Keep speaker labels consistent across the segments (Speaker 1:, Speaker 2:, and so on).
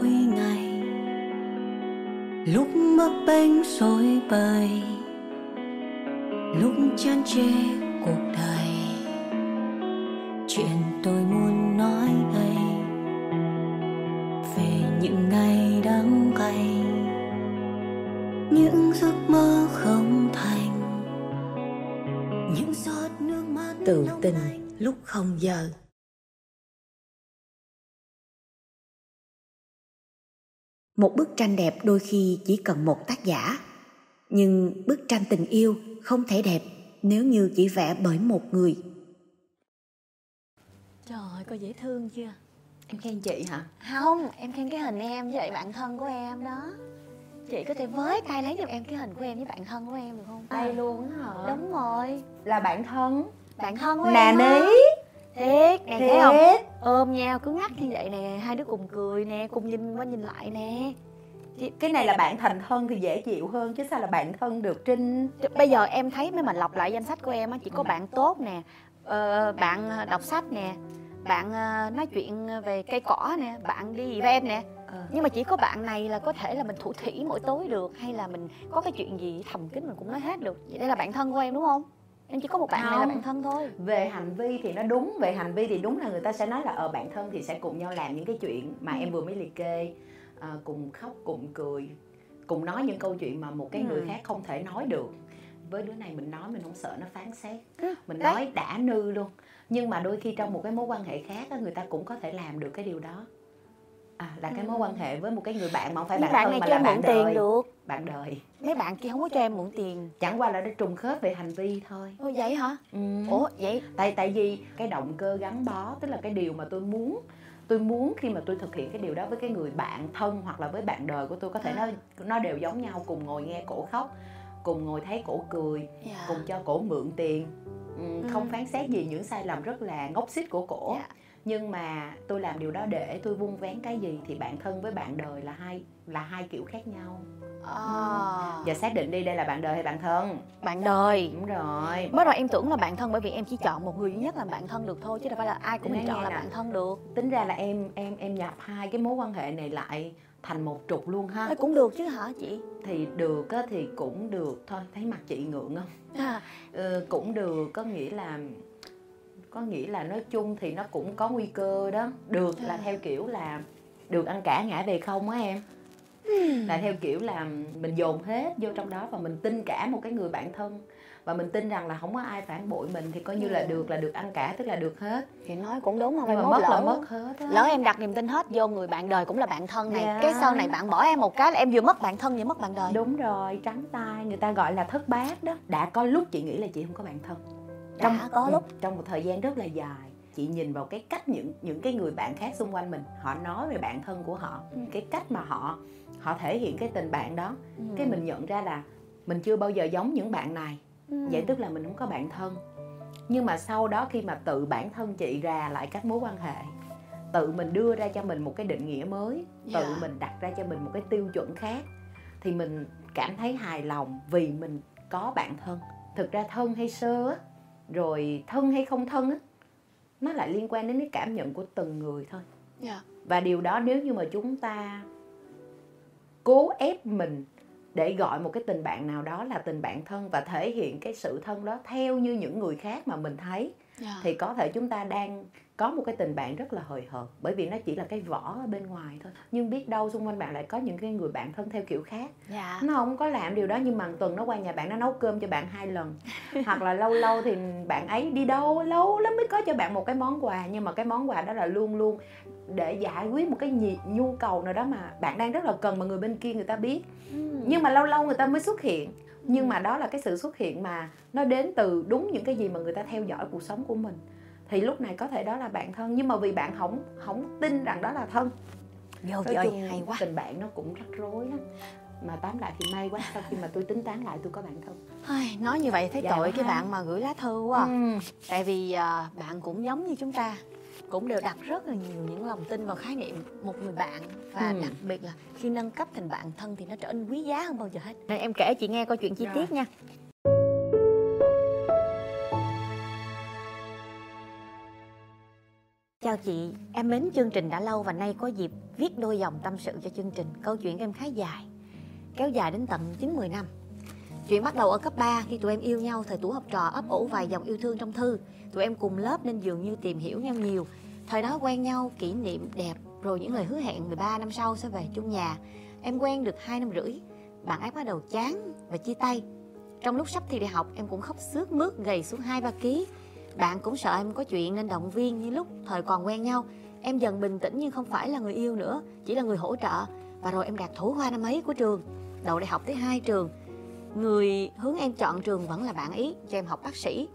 Speaker 1: mỗi ngày. Lúc bấp bênh rối bời lúc chán chê cuộc đời. Chuyện tôi muốn nói đây về những ngày đắng cay. Những giấc mơ không thành những giọt nước mắt
Speaker 2: tự tình lúc không giờ một bức tranh đẹp đôi khi chỉ cần một tác giả. Nhưng bức tranh tình yêu không thể đẹp nếu như chỉ vẽ bởi một người.
Speaker 3: Trời ơi, có dễ thương chưa?
Speaker 4: em khen chị hả?
Speaker 3: Không, em khen cái hình em với lại bạn thân của em đó. Chị có thể với tay lấy giùm em cái hình của em với bạn thân của em được không?
Speaker 4: đây luôn á hả?
Speaker 3: Đúng rồi.
Speaker 4: Là bạn thân?
Speaker 3: Bạn thân của
Speaker 4: nà
Speaker 3: em đó.
Speaker 4: ní
Speaker 3: Thiệt, nè thấy không? Ôm nhau cứ ngắt như vậy nè Hai đứa cùng cười nè, cùng nhìn qua nhìn lại nè.
Speaker 4: Cái này là bạn thành thân thì dễ chịu hơn chứ sao là bạn thân được trinh?
Speaker 3: Bây giờ em thấy mấy mình lọc lại danh sách của em á Chỉ có bạn tốt nè ờ, Bạn đọc sách nè Bạn ờ, nói chuyện về cây cỏ nè Bạn đi event nè.
Speaker 4: Ờ.
Speaker 3: nhưng mà chỉ có bạn này là có thể là mình thủ thủy mỗi tối được hay là mình có cái chuyện gì thầm kín mình cũng nói hết được. Vậy đây là bạn thân của em đúng không em chỉ có một bạn này là
Speaker 4: Không.
Speaker 3: bạn thân thôi.
Speaker 4: Về hành vi thì nó đúng về hành vi thì đúng là người ta sẽ nói là ở bạn thân thì sẽ cùng nhau làm những cái chuyện mà
Speaker 3: Ừ.
Speaker 4: em vừa mới liệt kê. Ờ, cùng khóc cùng cười cùng nói những câu chuyện mà một cái
Speaker 3: Ừ.
Speaker 4: người khác không thể nói được. Với đứa này mình nói mình không sợ nó phán xét.
Speaker 3: Ừ,
Speaker 4: mình
Speaker 3: đấy.
Speaker 4: nói đã nư luôn. Nhưng mà đôi khi trong một cái mối quan hệ khác người ta cũng có thể làm được cái điều đó. À là cái mối quan hệ với một cái người bạn mà không phải bạn,
Speaker 3: bạn
Speaker 4: thân
Speaker 3: này
Speaker 4: mà
Speaker 3: cho
Speaker 4: là bạn
Speaker 3: mượn
Speaker 4: đời.
Speaker 3: tiền được
Speaker 4: bạn đời
Speaker 3: mấy bạn kia không có cho em mượn tiền.
Speaker 4: Chẳng qua là nó trùng khớp về hành vi thôi.
Speaker 3: Ôi vậy hả?
Speaker 4: Ừ.
Speaker 3: ủa vậy?
Speaker 4: Tại tại vì cái động cơ gắn bó tức là cái điều mà tôi muốn tôi muốn khi mà tôi thực hiện cái điều đó với cái người bạn thân hoặc là với bạn đời của tôi có thể nó nó đều giống nhau cùng ngồi nghe cổ khóc cùng ngồi thấy cổ cười
Speaker 3: dạ.
Speaker 4: cùng cho cổ mượn tiền. Ừ, không
Speaker 3: Ừ.
Speaker 4: phán xét gì những sai lầm rất là ngốc xích của cổ.
Speaker 3: Dạ.
Speaker 4: nhưng mà tôi làm điều đó để tôi vun vén cái gì thì bạn thân với bạn đời là hai là hai kiểu khác nhau
Speaker 3: à,
Speaker 4: giờ xác định đi đây là bạn đời hay bạn thân?
Speaker 3: Bạn đời.
Speaker 4: Đúng rồi.
Speaker 3: Bắt đầu em tưởng là bạn thân bởi vì em chỉ chọn một người duy nhất làm bạn thân được thôi chứ đâu phải là ai cũng mình chọn là
Speaker 4: nè.
Speaker 3: bạn thân được.
Speaker 4: tính ra là em em em nhập hai cái mối quan hệ này lại thành một trục luôn ha.
Speaker 3: Ê, cũng được chứ hả chị?
Speaker 4: Thì được á, thì cũng được. Thôi thấy mặt chị ngượng không?
Speaker 3: À,
Speaker 4: ừ, cũng được. Có nghĩa là có nghĩa là nói chung thì nó cũng có nguy cơ đó. Được là
Speaker 3: À.
Speaker 4: theo kiểu là được ăn cả ngã về không á em là theo kiểu là mình dồn hết vô trong đó và mình tin cả một cái người bạn thân. Và mình tin rằng là không có ai phản bội mình thì coi như là
Speaker 3: Ừ.
Speaker 4: được là được ăn cả tức là được hết.
Speaker 3: Thì nói cũng đúng không? Em
Speaker 4: mất là
Speaker 3: lỡ.
Speaker 4: mất hết á.
Speaker 3: Lỡ em đặt niềm tin hết vô người bạn đời cũng là bạn thân này
Speaker 4: Dạ.
Speaker 3: cái sau này bạn bỏ em một cái là em vừa mất bạn thân vừa mất bạn đời.
Speaker 4: Đúng rồi trắng tay người ta gọi là thất bát đó. Đã có lúc chị nghĩ là chị không có bạn thân.
Speaker 3: Đã có
Speaker 4: ừ,
Speaker 3: lúc.
Speaker 4: trong một thời gian rất là dài chị nhìn vào cái cách những những cái người bạn khác xung quanh mình họ nói về bạn thân của họ
Speaker 3: Ừ.
Speaker 4: cái cách mà họ họ thể hiện cái tình bạn đó
Speaker 3: Ừ.
Speaker 4: cái mình nhận ra là mình chưa bao giờ giống những bạn này
Speaker 3: Ừ.
Speaker 4: vậy tức là mình không có bạn thân nhưng mà sau đó khi mà tự bản thân chị ra lại các mối quan hệ tự mình đưa ra cho mình một cái định nghĩa mới tự
Speaker 3: Dạ.
Speaker 4: mình đặt ra cho mình một cái tiêu chuẩn khác thì mình cảm thấy hài lòng vì mình có bạn thân thực ra thân hay sơ á rồi thân hay không thân á nó lại liên quan đến cái cảm nhận của từng người thôi
Speaker 3: Dạ.
Speaker 4: và điều đó nếu như mà chúng ta cố ép mình để gọi một cái tình bạn nào đó là tình bạn thân và thể hiện cái sự thân đó theo như những người khác mà mình thấy.
Speaker 3: Dạ.
Speaker 4: thì có thể chúng ta đang có một cái tình bạn rất là hời hợt bởi vì nó chỉ là cái vỏ ở bên ngoài thôi. Nhưng biết đâu xung quanh bạn lại có những cái người bạn thân theo kiểu khác.
Speaker 3: Dạ.
Speaker 4: Nó không có làm điều đó nhưng mà tuần nó qua nhà bạn nó nấu cơm cho bạn hai lần. Hoặc là lâu lâu thì bạn ấy đi đâu lâu lắm mới có cho bạn một cái món quà. Nhưng mà cái món quà đó là luôn luôn để giải quyết một cái nhi, nhu cầu nào đó mà bạn đang rất là cần mà người bên kia người ta biết.
Speaker 3: Ừ.
Speaker 4: nhưng mà lâu lâu người ta mới xuất hiện nhưng mà đó là cái sự xuất hiện mà nó đến từ đúng những cái gì mà người ta theo dõi cuộc sống của mình. Thì lúc này có thể đó là bạn thân nhưng mà vì bạn không không tin rằng đó là thân.
Speaker 3: Vô
Speaker 4: chung
Speaker 3: hay quá.
Speaker 4: tình bạn nó cũng rắc rối lắm. Mà tóm lại thì may quá sau khi mà tôi tính toán lại tôi có bạn thân.
Speaker 3: Ai, nói như vậy thấy
Speaker 4: Dạ.
Speaker 3: tội cái
Speaker 4: ha.
Speaker 3: bạn mà gửi lá thư quá à.
Speaker 4: ừ.
Speaker 3: tại vì à, bạn cũng giống như chúng ta cũng đều đặt rất là nhiều những lòng tin vào khái niệm một người bạn và
Speaker 4: Ừ.
Speaker 3: đặc biệt là khi nâng cấp thành bạn thân thì nó trở nên quý giá hơn bao giờ hết nên em kể chị nghe câu chuyện chi
Speaker 4: Rồi.
Speaker 3: tiết nha chào chị, em mến chương trình đã lâu và nay có dịp viết đôi dòng tâm sự cho chương trình. Câu chuyện em khá dài, kéo dài đến tận 9-10 năm. Chuyện bắt đầu ở cấp 3 khi tụi em yêu nhau thời tuổi học trò ấp ủ vài dòng yêu thương trong thư. Tụi em cùng lớp nên dường như tìm hiểu nhau nhiều. Thời đó quen nhau, kỷ niệm đẹp, rồi những lời hứa hẹn 13 năm sau sẽ về chung nhà. Em quen được 2 năm rưỡi, bạn ấy bắt đầu chán và chia tay. Trong lúc sắp thi đại học em cũng khóc sướt mướt gầy xuống 2-3 kg bạn cũng sợ em có chuyện nên động viên như lúc thời còn quen nhau Em dần bình tĩnh nhưng không phải là người yêu nữa Chỉ là người hỗ trợ Và rồi em đạt thủ khoa năm ấy của trường đầu đại học tới hai trường Người hướng em chọn trường vẫn là bạn ý, Cho em học bác sĩ.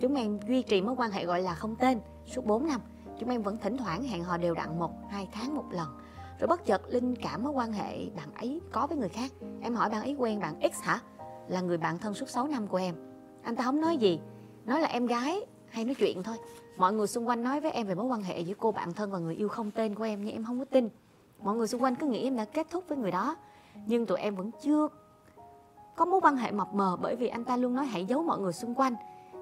Speaker 3: Chúng em duy trì mối quan hệ gọi là không tên, Suốt 4 năm. Chúng em vẫn thỉnh thoảng hẹn hò đều đặn một, hai tháng một lần. Rồi bất chợt linh cảm mối quan hệ bạn ấy có với người khác. Em hỏi bạn ấy quen bạn X hả? Là người bạn thân suốt 6 năm của em. Anh ta không nói gì. Nói là em gái, hay nói chuyện thôi. Mọi người xung quanh nói với em về mối quan hệ giữa cô bạn thân và người yêu không tên của em, nhưng em không có tin. Mọi người xung quanh cứ nghĩ em đã kết thúc với người đó. Nhưng tụi em vẫn chưa có mối quan hệ mập mờ bởi vì anh ta luôn nói hãy giấu mọi người xung quanh.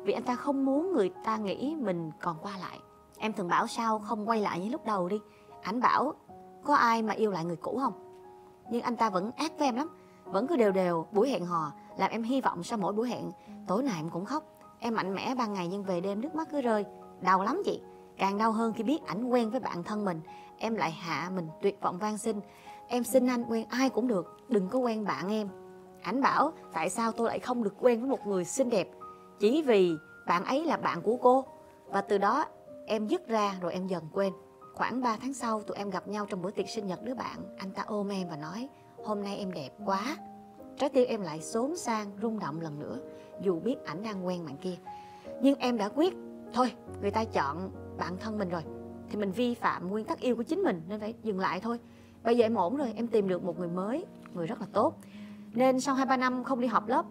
Speaker 3: Vì anh ta không muốn người ta nghĩ mình còn qua lại. Em thường bảo sao không quay lại như lúc đầu đi. Ảnh bảo, có ai mà yêu lại người cũ không? Nhưng anh ta vẫn ác với em lắm. Vẫn cứ đều đều, buổi hẹn hò, làm em hy vọng sau mỗi buổi hẹn, tối nào em cũng khóc. Em mạnh mẽ ban ngày nhưng về đêm nước mắt cứ rơi. Đau lắm chị. Càng đau hơn khi biết ảnh quen với bạn thân mình. Em lại hạ mình tuyệt vọng van xin. Em xin anh quen ai cũng được, Đừng có quen bạn em. Ảnh bảo, tại sao tôi lại không được quen với một người xinh đẹp? Chỉ vì bạn ấy là bạn của cô. Và từ đó, em dứt ra rồi em dần quên. Khoảng 3 tháng sau, tụi em gặp nhau trong bữa tiệc sinh nhật đứa bạn. Anh ta ôm em và nói, Hôm nay em đẹp quá. Trái tim em lại xốn sang, rung động lần nữa, dù biết ảnh đang quen bạn kia. Nhưng em đã quyết, thôi, người ta chọn bạn thân mình rồi, thì mình vi phạm nguyên tắc yêu của chính mình, nên phải dừng lại thôi. Bây giờ em ổn rồi, em tìm được một người mới, người rất là tốt nên sau hai ba năm không đi học lớp,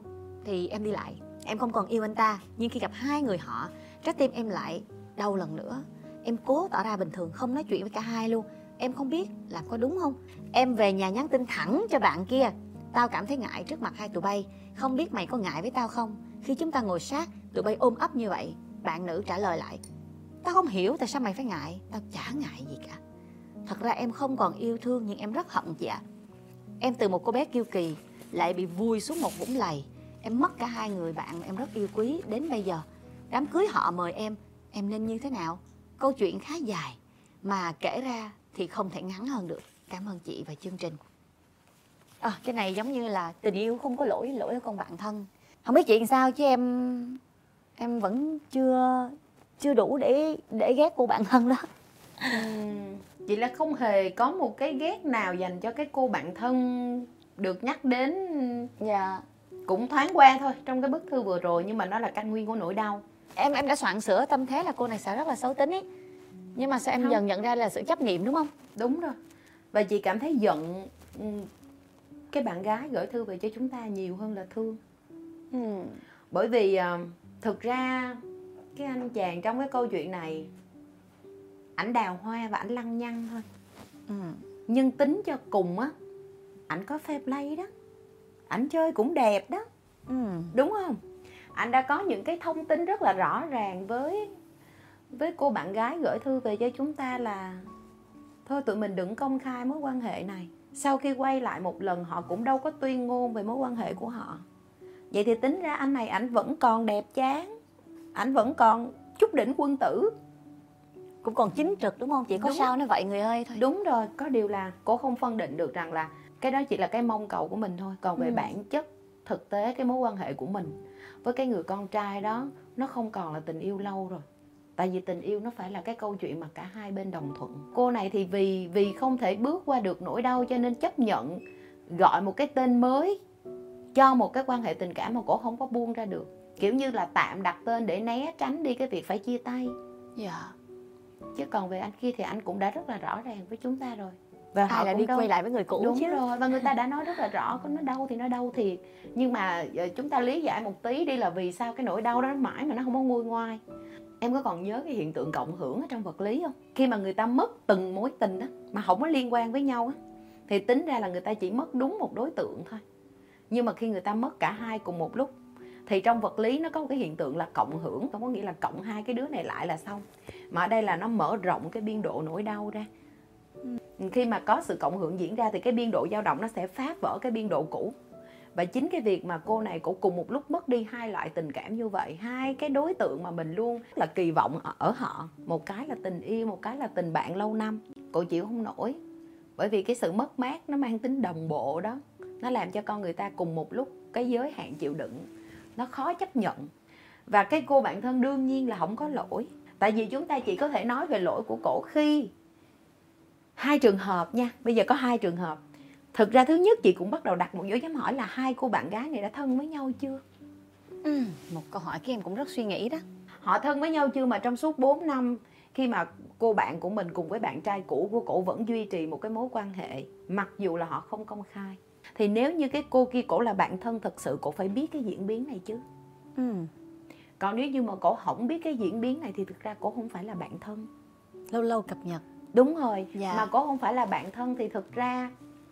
Speaker 3: thì em đi lại. Em không còn yêu anh ta, nhưng khi gặp hai người họ, trái tim em lại đau lần nữa. Em cố tỏ ra bình thường, không nói chuyện với cả hai luôn. Em không biết là có đúng không? Em về nhà nhắn tin thẳng cho bạn kia. Tao cảm thấy ngại trước mặt hai tụi bay. Không biết mày có ngại với tao không? Khi chúng ta ngồi sát, Tụi bay ôm ấp như vậy, Bạn nữ trả lời lại, Tao không hiểu tại sao mày phải ngại. Tao chả ngại gì cả. Thật ra em không còn yêu thương, nhưng em rất hận chị ạ. Em từ một cô bé kiêu kỳ lại bị vui xuống một vũng lầy. Em mất cả hai người bạn em rất yêu quý Đến bây giờ. Đám cưới họ mời em Em nên như thế nào? Câu chuyện khá dài Mà kể ra thì không thể ngắn hơn được. Cảm ơn chị và chương trình. À, cái này giống như là tình yêu không có lỗi lỗi ở con bạn thân. Không biết chuyện sao chứ em em vẫn chưa chưa đủ để để ghét cô bạn thân đó.
Speaker 4: Chị là không hề có một cái ghét nào dành cho cái cô bạn thân được nhắc đến
Speaker 3: dạ
Speaker 4: cũng thoáng qua thôi trong cái bức thư vừa rồi nhưng mà nó là căn nguyên của nỗi đau
Speaker 3: em em đã soạn sửa tâm thế là cô này sẽ rất là xấu tính ấy nhưng mà sao em không. dần nhận ra là sự chấp niệm đúng không
Speaker 4: đúng rồi và chị cảm thấy giận cái bạn gái gửi thư về cho chúng ta nhiều hơn là thương ừ. bởi vì uh, thực ra cái anh chàng trong cái câu chuyện này ảnh đào hoa và ảnh lăng nhăng thôi ừ. nhưng tính cho cùng á ảnh có fair play đó. Ảnh chơi cũng đẹp đó. Ừ. đúng không? Anh đã có những cái thông tin rất là rõ ràng với với cô bạn gái gửi thư về cho chúng ta là thôi tụi mình đừng công khai mối quan hệ này. Sau khi quay lại một lần họ cũng đâu có tuyên ngôn về mối quan hệ của họ. Vậy thì tính ra anh này ảnh vẫn còn đẹp chán. Ảnh vẫn còn chút đỉnh quân tử.
Speaker 3: Cũng còn chính trực đúng không? Chị có đúng. sao nó vậy người ơi thôi.
Speaker 4: Đúng rồi có điều là cô không phân định được rằng là cái đó chỉ là cái mong cầu của mình thôi. Còn về ừ. bản chất thực tế cái mối quan hệ của mình với cái người con trai đó nó không còn là tình yêu lâu rồi. Tại vì tình yêu nó phải là cái câu chuyện mà cả hai bên đồng thuận. Cô này thì vì vì không thể bước qua được nỗi đau cho nên chấp nhận gọi một cái tên mới cho một cái quan hệ tình cảm mà cổ không có buông ra được. Kiểu như là tạm đặt tên để né tránh đi cái việc phải chia tay.
Speaker 3: Dạ.
Speaker 4: Chứ còn về anh kia thì anh cũng đã rất là rõ ràng với chúng ta rồi
Speaker 3: và họ là đi đâu... quay lại với người cũ
Speaker 4: đúng chứ. rồi và người ta đã nói rất là rõ có nó đau thì nó đau thiệt. Nhưng mà ờ, chúng ta lý giải một tí đi là vì sao cái nỗi đau đó nó mãi mà nó không có nguôi ngoai. Em có còn nhớ cái hiện tượng cộng hưởng ở trong vật lý không? Khi mà người ta mất từng mối tình đó mà không có liên quan với nhau á thì tính ra là người ta chỉ mất đúng một đối tượng thôi. Nhưng mà khi người ta mất cả hai cùng một lúc thì trong vật lý nó có một cái hiện tượng là cộng hưởng không có nghĩa là cộng hai cái đứa này lại là xong. Mà ở đây là nó mở rộng cái biên độ nỗi đau ra Ừ. khi mà có sự cộng hưởng diễn ra thì cái biên độ dao động nó sẽ phá vỡ cái biên độ cũ. Và chính cái việc mà cô này cũng cùng một lúc mất đi hai loại tình cảm như vậy, hai cái đối tượng mà mình luôn là kỳ vọng ở họ. Một cái là tình yêu, một cái là tình bạn lâu năm. Cô chịu không nổi. Bởi vì cái sự mất mát nó mang tính đồng bộ đó. Nó làm cho con người ta cùng một lúc cái giới hạn chịu đựng. Nó khó chấp nhận. Và cái cô bạn thân đương nhiên là không có lỗi. Tại vì chúng ta chỉ có thể nói về lỗi của cổ khi hai trường hợp nha bây giờ có hai trường hợp. Thực ra thứ nhất chị cũng bắt đầu đặt một dấu chấm hỏi là hai cô bạn gái này đã thân với nhau chưa?
Speaker 3: Ừ, một câu hỏi cái em cũng rất suy nghĩ đó.
Speaker 4: Họ thân với nhau chưa mà trong suốt 4 năm khi mà cô bạn của mình cùng với bạn trai cũ của cổ vẫn duy trì một cái mối quan hệ mặc dù là họ không công khai. Thì nếu như cái cô kia cổ là bạn thân thật sự cổ phải biết cái diễn biến này chứ.
Speaker 3: Ừ.
Speaker 4: còn nếu như mà cổ không biết cái diễn biến này thì thực ra cổ không phải là bạn thân.
Speaker 3: Lâu lâu cập nhật
Speaker 4: đúng rồi
Speaker 3: Dạ.
Speaker 4: mà cổ không phải là bạn thân thì thực ra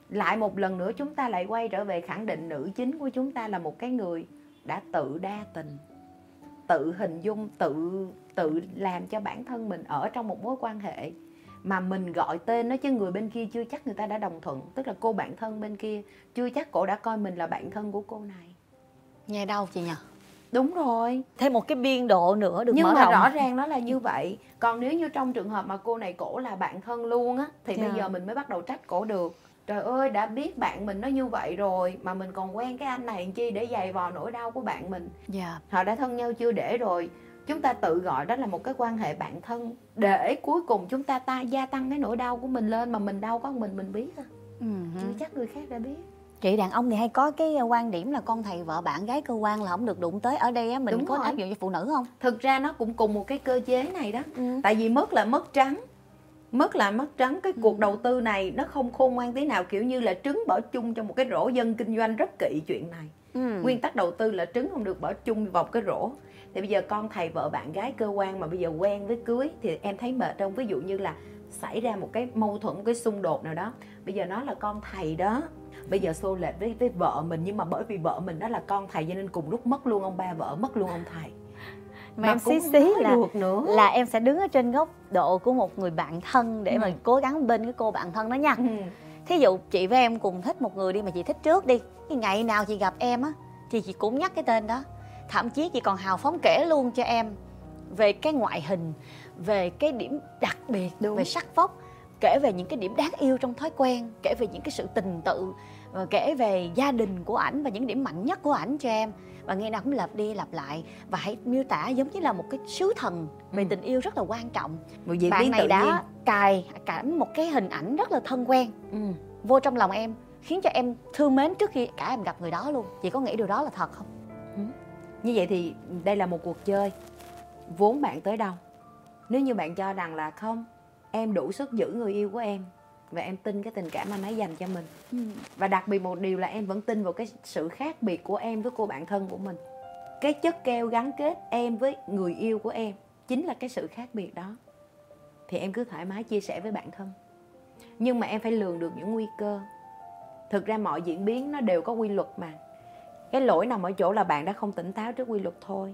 Speaker 4: lại một lần nữa chúng ta lại quay trở về khẳng định nữ chính của chúng ta là một cái người đã tự đa tình tự hình dung tự tự làm cho bản thân mình ở trong một mối quan hệ mà mình gọi tên nó chứ người bên kia chưa chắc người ta đã đồng thuận tức là cô bạn thân bên kia chưa chắc cổ đã coi mình là bạn thân của cô này
Speaker 3: nghe đau chị nhỉ
Speaker 4: đúng rồi.
Speaker 3: Thêm một cái biên độ nữa được
Speaker 4: nhưng
Speaker 3: mở
Speaker 4: mà
Speaker 3: rộng.
Speaker 4: rõ ràng nó là như vậy. Còn nếu như trong trường hợp mà cô này cổ là bạn thân luôn á thì bây
Speaker 3: Dạ.
Speaker 4: giờ mình mới bắt đầu trách cổ được. Trời ơi đã biết bạn mình nó như vậy rồi mà mình còn quen cái anh này chi để giày vò nỗi đau của bạn mình.
Speaker 3: Dạ.
Speaker 4: Họ đã thân nhau chưa để rồi. Chúng ta tự gọi đó là một cái quan hệ bạn thân để cuối cùng chúng ta ta gia tăng cái nỗi đau của mình lên mà mình đau có mình mình biết à.
Speaker 3: ừ.
Speaker 4: chưa chắc người khác đã biết
Speaker 3: chị đàn ông thì hay có cái quan điểm là con thầy vợ bạn gái cơ quan là không được đụng tới. Ở đây á mình
Speaker 4: Đúng
Speaker 3: có
Speaker 4: rồi.
Speaker 3: áp dụng cho phụ nữ không?
Speaker 4: Thực ra nó cũng cùng một cái cơ chế này đó.
Speaker 3: Ừ.
Speaker 4: tại vì mất là mất trắng. Mất là mất trắng. Cái cuộc đầu tư này nó không khôn ngoan tí nào. Kiểu như là trứng bỏ chung trong một cái rổ dân kinh doanh rất kỹ chuyện này.
Speaker 3: Ừ.
Speaker 4: nguyên tắc đầu tư là trứng không được bỏ chung vào cái rổ. Thì bây giờ con thầy vợ bạn gái cơ quan mà bây giờ quen với cưới thì em thấy mệt không? Ví dụ như là xảy ra một cái mâu thuẫn một cái xung đột nào đó. Bây giờ nó là con thầy đó bây giờ xô lệch với với vợ mình nhưng mà bởi vì vợ mình đó là con thầy cho nên cùng lúc mất luôn ông ba vợ mất luôn ông thầy
Speaker 3: mà em
Speaker 4: cũng
Speaker 3: xí xí là
Speaker 4: được nữa
Speaker 3: là em sẽ đứng ở trên góc độ của một người bạn thân để
Speaker 4: Ừ.
Speaker 3: mà cố gắng bên cái cô bạn thân đó nha
Speaker 4: ừ.
Speaker 3: thí dụ chị với em cùng thích một người đi mà chị thích trước đi cái ngày nào chị gặp em á thì chị cũng nhắc cái tên đó thậm chí chị còn hào phóng kể luôn cho em về cái ngoại hình về cái điểm đặc biệt
Speaker 4: Đúng.
Speaker 3: về sắc vóc kể về những cái điểm đáng yêu trong thói quen kể về những cái sự tình tự và kể về gia đình của ảnh và những điểm mạnh nhất của ảnh cho em. Và nghe nào cũng lặp đi lặp lại và hãy miêu tả giống như là một cái sứ thần về
Speaker 4: Ừ.
Speaker 3: tình yêu rất là quan trọng.
Speaker 4: Một diễn
Speaker 3: bạn này đã
Speaker 4: nhiên.
Speaker 3: cài cảm một cái hình ảnh rất là thân quen
Speaker 4: ừ.
Speaker 3: vô trong lòng em khiến cho em thương mến trước khi cả em gặp người đó luôn. Chị có nghĩ điều đó là thật không?
Speaker 4: Như vậy thì đây là một cuộc chơi. Vốn bạn tới đâu? Nếu như bạn cho rằng là không em đủ sức giữ người yêu của em. Và em tin cái tình cảm anh ấy dành cho mình. Và đặc biệt một điều là em vẫn tin vào cái sự khác biệt của em với cô bạn thân của mình. Cái chất keo gắn kết em với người yêu của em chính là cái sự khác biệt đó. Thì em cứ thoải mái chia sẻ với bạn thân. Nhưng mà em phải lường được những nguy cơ. Thực ra mọi diễn biến nó đều có quy luật mà. Cái lỗi nằm ở chỗ là bạn đã không tỉnh táo trước quy luật thôi.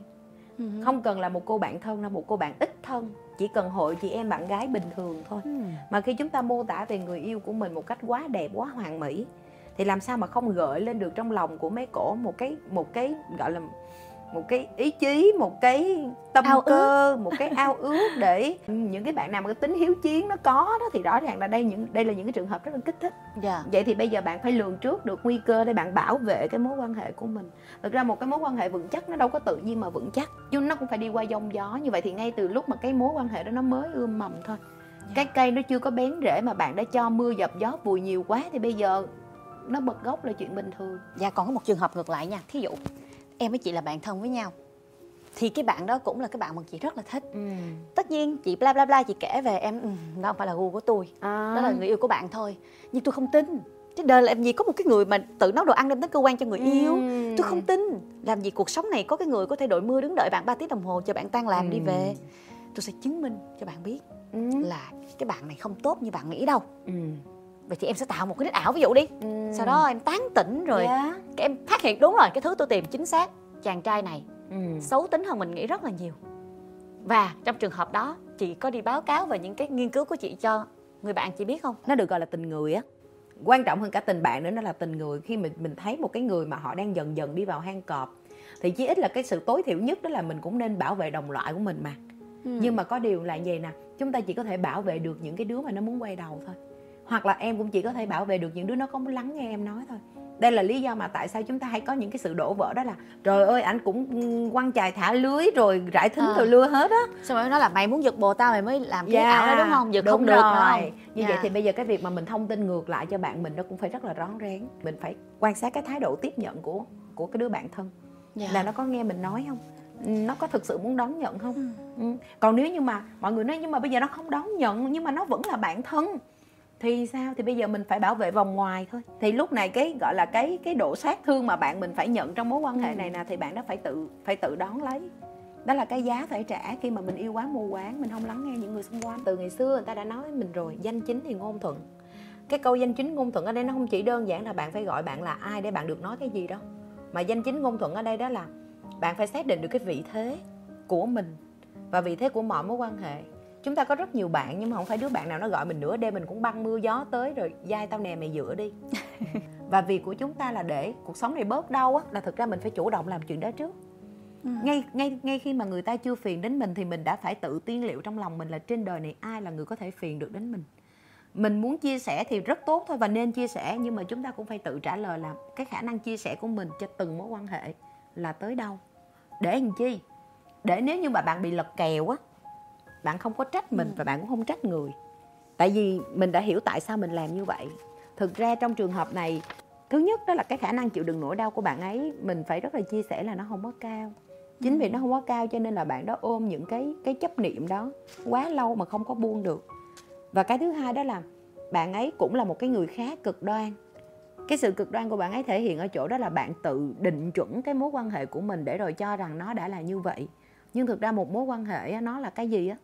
Speaker 4: Không cần là một cô bạn thân là một cô bạn ít thân chỉ cần hội chị em bạn gái bình thường thôi. Mà khi chúng ta mô tả về người yêu của mình một cách quá đẹp quá hoàn mỹ thì làm sao mà không gợi lên được trong lòng của mấy cổ một cái một cái gọi là một cái ý chí một cái tâm
Speaker 3: Ao ước.
Speaker 4: cơ một cái ao ước để những cái bạn nào mà cái tính hiếu chiến nó có đó thì rõ ràng là đây những đây là những cái trường hợp rất là kích thích.
Speaker 3: Dạ.
Speaker 4: Vậy thì bây giờ bạn phải lường trước được nguy cơ để bạn bảo vệ cái mối quan hệ của mình. Thực ra một cái mối quan hệ vững chắc nó đâu có tự nhiên mà vững chắc nhưng nó cũng phải đi qua giông gió như vậy thì ngay từ lúc mà cái mối quan hệ đó nó mới ươm mầm thôi. Cái cây nó chưa có bén rễ mà bạn đã cho mưa dập gió vùi nhiều quá thì bây giờ nó bật gốc là chuyện bình thường.
Speaker 3: Dạ còn có một trường hợp ngược lại nha. Thí dụ em với chị là bạn thân với nhau thì cái bạn đó cũng là cái bạn mà chị rất là thích tất nhiên chị bla bla bla chị kể về em ừ, đó không phải là gu của tôi
Speaker 4: à.
Speaker 3: đó là người yêu của bạn thôi nhưng tôi không tin chứ đời làm gì có một cái người mà tự nấu đồ ăn đem đến cơ quan cho người yêu
Speaker 4: Ừm.
Speaker 3: tôi không tin làm gì cuộc sống này có cái người có thể đội mưa đứng đợi bạn 3 tiếng đồng hồ chờ bạn tan làm đi
Speaker 4: Ừm.
Speaker 3: về tôi sẽ chứng minh cho bạn biết
Speaker 4: Ừ.
Speaker 3: là cái bạn này không tốt như bạn nghĩ đâu
Speaker 4: Ừ.
Speaker 3: vậy thì em sẽ tạo một cái nít ảo ví dụ đi
Speaker 4: Ừ.
Speaker 3: sau đó em tán tỉnh rồi
Speaker 4: Dạ.
Speaker 3: cái em phát hiện đúng rồi cái thứ tôi tìm chính xác chàng trai này
Speaker 4: ừ.
Speaker 3: xấu tính hơn mình nghĩ rất là nhiều và trong trường hợp đó chị có đi báo cáo về những cái nghiên cứu của chị cho người bạn chị biết không
Speaker 4: nó được gọi là tình người á quan trọng hơn cả tình bạn nữa nó là tình người khi mình mình thấy một cái người mà họ đang dần dần đi vào hang cọp thì chí ít là cái sự tối thiểu nhất đó là mình cũng nên bảo vệ đồng loại của mình mà ừ. nhưng mà có điều là gì nè chúng ta chỉ có thể bảo vệ được những cái đứa mà nó muốn quay đầu thôi hoặc là em cũng chỉ có thể bảo vệ được những đứa nó không lắng nghe em nói thôi đây là lý do mà tại sao chúng ta hay có những cái sự đổ vỡ đó là trời ơi anh cũng quăng chài thả lưới rồi rải thính à. rồi lưa hết á
Speaker 3: xong rồi nói là mày muốn giật bồ tao mày mới làm cái yeah, ảo đó đúng không giật đúng không được rồi. không
Speaker 4: như yeah. vậy thì bây giờ cái việc mà mình thông tin ngược lại cho bạn mình nó cũng phải rất là rón rén mình phải quan sát cái thái độ tiếp nhận của của cái đứa bạn thân yeah. là nó có nghe mình nói không nó có thực sự muốn đón nhận không ừ. Ừ. còn nếu như mà mọi người nói nhưng mà bây giờ nó không đón nhận nhưng mà nó vẫn là bạn thân thì sao? Thì bây giờ mình phải bảo vệ vòng ngoài thôi. Thì lúc này cái gọi là cái cái độ sát thương mà bạn mình phải nhận trong mối quan hệ ừ. này nè thì bạn đó phải tự phải tự đón lấy. Đó là cái giá phải trả khi mà mình yêu quá mù quáng mình không lắng nghe những người xung quanh. Từ ngày xưa người ta đã nói với mình rồi danh chính thì ngôn thuận. Cái câu danh chính ngôn thuận ở đây nó không chỉ đơn giản là bạn phải gọi bạn là ai để bạn được nói cái gì đâu. Mà danh chính ngôn thuận ở đây đó là bạn phải xác định được cái vị thế của mình và vị thế của mọi mối quan hệ chúng ta có rất nhiều bạn nhưng mà không phải đứa bạn nào nó gọi mình nữa. Đêm mình cũng băng mưa gió tới rồi dai tao nè mày dựa đi. Và việc của chúng ta là để cuộc sống này bớt đau á là thực ra mình phải chủ động làm chuyện đó trước. Ừ. ngay ngay ngay khi mà người ta chưa phiền đến mình thì mình đã phải tự tiên liệu trong lòng mình là trên đời này ai là người có thể phiền được đến mình. Mình muốn chia sẻ thì rất tốt thôi và nên chia sẻ nhưng mà chúng ta cũng phải tự trả lời là cái khả năng chia sẻ của mình cho từng mối quan hệ là tới đâu. Để làm chi? Để nếu như mà bạn bị lật kèo á bạn không có trách mình ừ. và bạn cũng không trách người. Tại vì mình đã hiểu tại sao mình làm như vậy. Thực ra trong trường hợp này thứ nhất đó là cái khả năng chịu đựng nỗi đau của bạn ấy mình phải rất là chia sẻ là nó không có cao. Chính vì ừ. nó không có cao cho nên là bạn đó ôm những cái cái chấp niệm đó quá lâu mà không có buông được. Và cái thứ hai đó là bạn ấy cũng là một cái người khá cực đoan. Cái sự cực đoan của bạn ấy thể hiện ở chỗ đó là bạn tự định chuẩn cái mối quan hệ của mình để rồi cho rằng nó đã là như vậy. Nhưng thực ra một mối quan hệ nó là cái gì á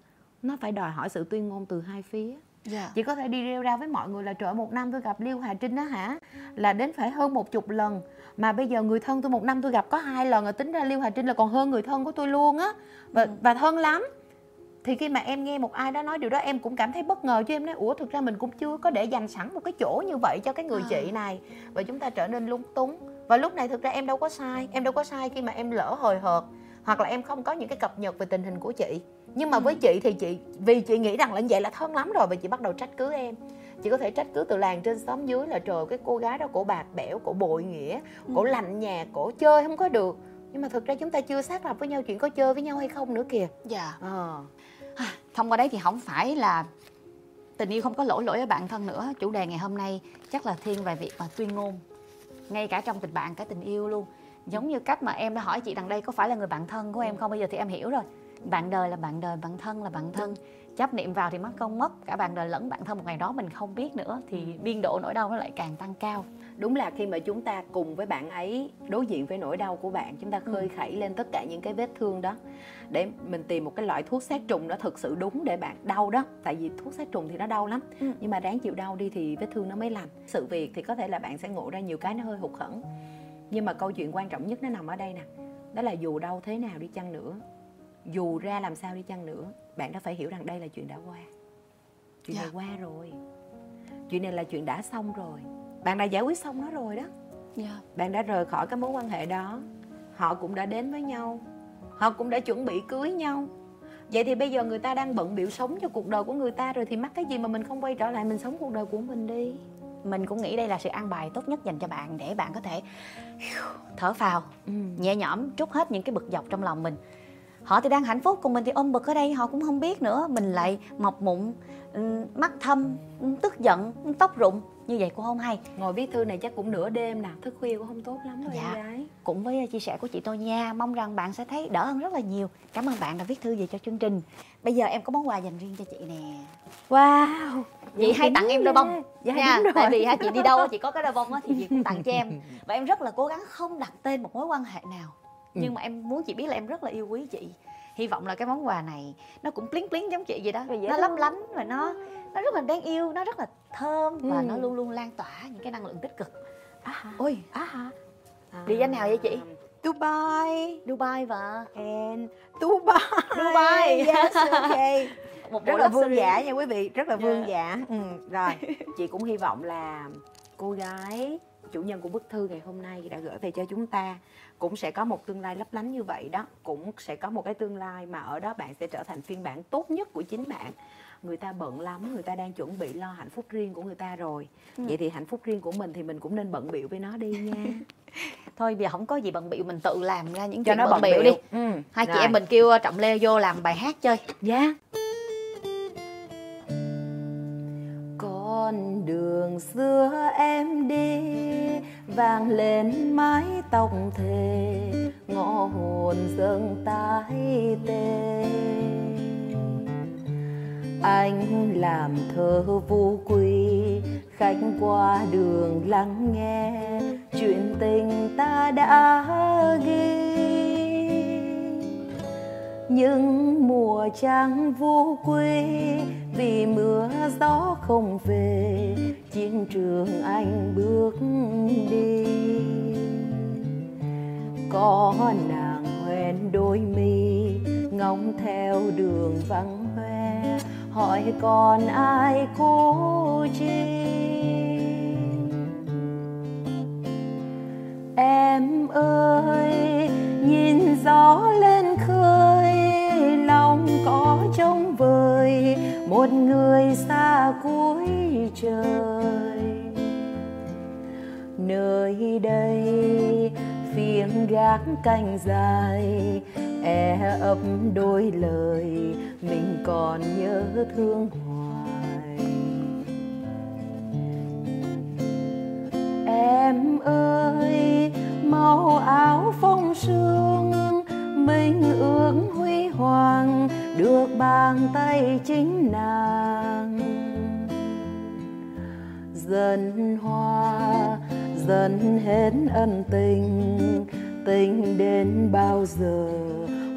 Speaker 4: nó phải đòi hỏi sự tuyên ngôn từ hai phía yeah. Dạ. chị có thể đi rêu ra với mọi người là trời một năm tôi gặp liêu hà trinh đó hả là đến phải hơn một chục lần mà bây giờ người thân tôi một năm tôi gặp có hai lần rồi tính ra liêu hà trinh là còn hơn người thân của tôi luôn á và ừ. và thân lắm thì khi mà em nghe một ai đó nói điều đó em cũng cảm thấy bất ngờ chứ em nói ủa thực ra mình cũng chưa có để dành sẵn một cái chỗ như vậy cho cái người à. chị này và chúng ta trở nên lúng túng và lúc này thực ra em đâu có sai em đâu có sai khi mà em lỡ hồi hợt hoặc là em không có những cái cập nhật về tình hình của chị. Nhưng mà với ừ. chị thì chị vì chị nghĩ rằng là như vậy là thân lắm rồi và chị bắt đầu trách cứ em. Chị có thể trách cứ từ làng trên xóm dưới là trời cái cô gái đó cổ bạc bẽo cổ bội nghĩa cổ ừ. lạnh nhà cổ chơi không có được. Nhưng mà thực ra chúng ta chưa xác lập với nhau chuyện có chơi với nhau hay không nữa kìa.
Speaker 3: Dạ. À. thông qua đấy thì không phải là tình yêu không có lỗi lỗi với bạn thân nữa. Chủ đề ngày hôm nay chắc là thiên về việc mà tuyên ngôn. Ngay cả trong tình bạn cả tình yêu luôn giống như cách mà em đã hỏi chị đằng đây có phải là người bạn thân của em không? Bây giờ thì em hiểu rồi. Bạn đời là bạn đời bạn thân là bạn thân. Chấp niệm vào thì mất công mất cả bạn đời lẫn bạn thân một ngày đó mình không biết nữa thì biên độ nỗi đau nó lại càng tăng cao.
Speaker 4: Đúng là khi mà chúng ta cùng với bạn ấy đối diện với nỗi đau của bạn chúng ta khơi ừ. khẩy lên tất cả những cái vết thương đó để mình tìm một cái loại thuốc sát trùng nó thực sự đúng để bạn đau đó. Tại vì thuốc sát trùng thì nó đau lắm ừ. nhưng mà đáng chịu đau đi thì vết thương nó mới lành. Sự việc thì có thể là bạn sẽ ngộ ra nhiều cái nó hơi hụt hẫng nhưng mà câu chuyện quan trọng nhất nó nằm ở đây nè đó là dù đau thế nào đi chăng nữa dù ra làm sao đi chăng nữa bạn đã phải hiểu rằng đây là chuyện đã qua chuyện yeah. này dạ. qua rồi chuyện này là chuyện đã xong rồi bạn đã giải quyết xong nó rồi đó. Dạ. bạn đã rời khỏi cái mối quan hệ đó họ cũng đã đến với nhau họ cũng đã chuẩn bị cưới nhau vậy thì bây giờ người ta đang bận biểu sống cho cuộc đời của người ta rồi thì mắc cái gì mà mình không quay trở lại mình sống cuộc đời của mình đi
Speaker 3: mình cũng nghĩ đây là sự an bài tốt nhất dành cho bạn để bạn có thể thở phào ừ. nhẹ nhõm trút hết những cái bực dọc trong lòng mình. Họ thì đang hạnh phúc còn mình thì ôm bực ở đây họ cũng không biết nữa. Mình lại mọc mụn ừ, mắt thâm tức giận tóc rụng như vậy cũng không hay.
Speaker 4: Ngồi viết thư này chắc cũng nửa đêm nè thức khuya cũng không tốt lắm rồi dạ. em gái.
Speaker 3: Cũng với chia sẻ của chị tôi nha mong rằng bạn sẽ thấy đỡ hơn rất là nhiều. Cảm ơn bạn đã viết thư về cho chương trình. Bây giờ em có món quà dành riêng cho chị nè.
Speaker 4: Wow
Speaker 3: chị hay tặng em đôi bông. dạ, nha tại vì ha chị đi đâu chị có cái đôi bông á thì chị cũng tặng cho em. Và em rất là cố gắng không đặt tên một mối quan hệ nào. Ừ. nhưng mà em muốn chị biết là em rất là yêu quý chị hy vọng là cái món quà này nó cũng pling pling giống chị vậy đó nó lấp lánh và nó nó rất là đáng yêu nó rất là thơm và ừ. nó luôn luôn lan tỏa những cái năng lượng tích cực
Speaker 4: à ôi
Speaker 3: à hả địa danh nào vậy chị
Speaker 4: Dubai
Speaker 3: Dubai và
Speaker 4: and Dubai.
Speaker 3: Dubai.
Speaker 4: Yes, okay.
Speaker 3: một
Speaker 4: rất là vương giả nha quý vị, rất là vương
Speaker 3: Dạ.
Speaker 4: giả. Ừ, rồi, chị cũng hy vọng là cô gái chủ nhân của bức thư ngày hôm nay đã gửi về cho chúng ta cũng sẽ có một tương lai lấp lánh như vậy đó cũng sẽ có một cái tương lai mà ở đó bạn sẽ trở thành phiên bản tốt nhất của chính bạn người ta bận lắm người ta đang chuẩn bị lo hạnh phúc riêng của người ta rồi
Speaker 3: Ừ.
Speaker 4: vậy thì hạnh phúc riêng của mình thì mình cũng nên bận bịu với nó đi nha
Speaker 3: thôi bây giờ không có gì bận bịu mình tự làm ra những
Speaker 4: cho
Speaker 3: chuyện
Speaker 4: nó
Speaker 3: bận
Speaker 4: bận
Speaker 3: bịu đi
Speaker 4: ừ.
Speaker 3: hai chị
Speaker 4: rồi.
Speaker 3: em mình kêu trọng lê vô làm bài hát chơi
Speaker 4: Dạ. Con đường xưa em đi vang lên mái tóc thề, ngõ hồn dâng tái tê. Anh làm thơ vô quy, khách qua đường lắng nghe, chuyện tình ta đã ghi. Những mùa trăng vô quy, vì mưa gió không về chiến trường anh bước đi. Có nàng hoen đôi mi, ngóng theo đường vắng hoe, hỏi còn ai cô chi? Em ơi, nhìn gió lên khơi, lòng có trông vời, một người xa cuối trời nơi đây. Phiên gác canh dài e ấp đôi lời, mình còn nhớ thương hoài. Em ơi màu áo phong sương, mình ước huy hoàng, được bàn tay chính nàng. Dần hoa dần hết ân tình. Tình đến bao giờ,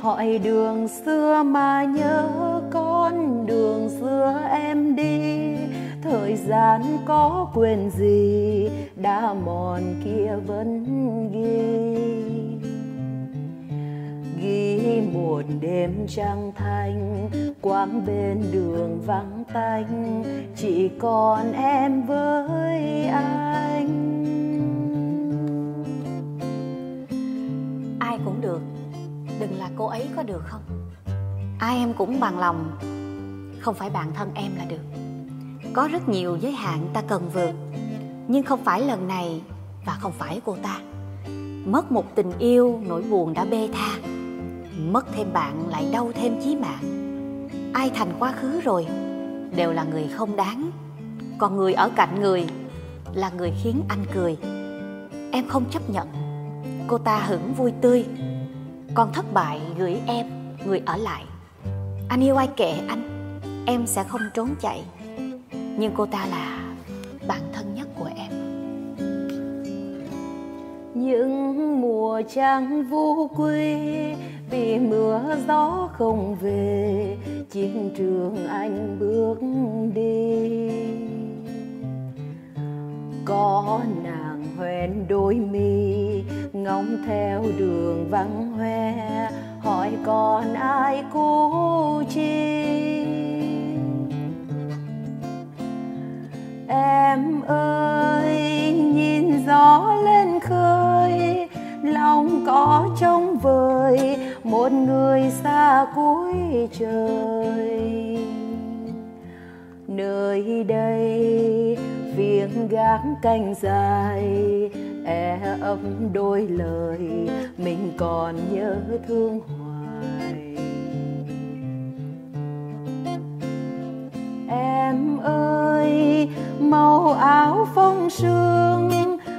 Speaker 4: hỏi đường xưa mà nhớ con đường xưa em đi. Thời gian có quyền gì, đã mòn kia vẫn ghi. Ghi một đêm trăng thanh, quãng bên đường vắng tanh. Chỉ còn em với anh.
Speaker 3: Đừng là cô ấy có được không? Ai em cũng bằng lòng. Không phải bạn thân em là được. Có rất nhiều giới hạn ta cần vượt. Nhưng không phải lần này và không phải cô ta. Mất một tình yêu nỗi buồn đã bê tha. Mất thêm bạn lại đau thêm chí mạng. Ai thành quá khứ rồi đều là người không đáng. Còn người ở cạnh người là người khiến anh cười. Em không chấp nhận. Cô ta hưởng vui tươi con thất bại, gửi em, người ở lại. Anh yêu ai kệ anh, em sẽ không trốn chạy. Nhưng cô ta là bạn thân nhất của em.
Speaker 4: Những mùa trăng vô quê vì mưa gió không về, chiến trường anh bước đi. Có nàng hoen đôi mi, ngóng theo đường vắng hoe. Hỏi còn ai cô chi? Em ơi, nhìn gió lên khơi, lòng có trông vời, một người xa cuối trời. Nơi đây phiên gác canh dài e ấm đôi lời, mình còn nhớ thương hoài. Em ơi, màu áo phong sương,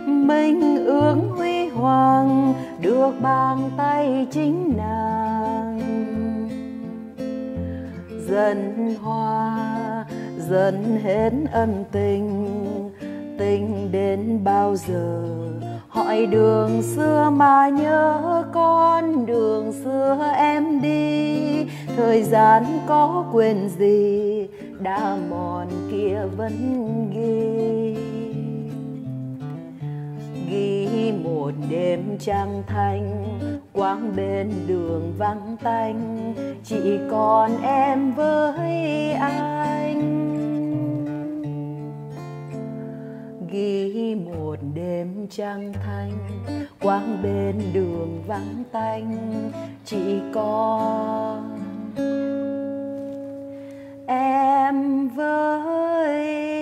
Speaker 4: mình ước huy hoàng, được bàn tay chính nàng. Dần hoa dần hết ân tình tình đến bao giờ? Hỏi đường xưa mà nhớ con đường xưa em đi. Thời gian có quên gì, đã mòn kia vẫn ghi. Ghi một một đêm trăng thanh quang bên đường vắng tanh. Chỉ còn em với anh. ghi một đêm trăng thanh. Quang bên đường vắng tanh chỉ có em với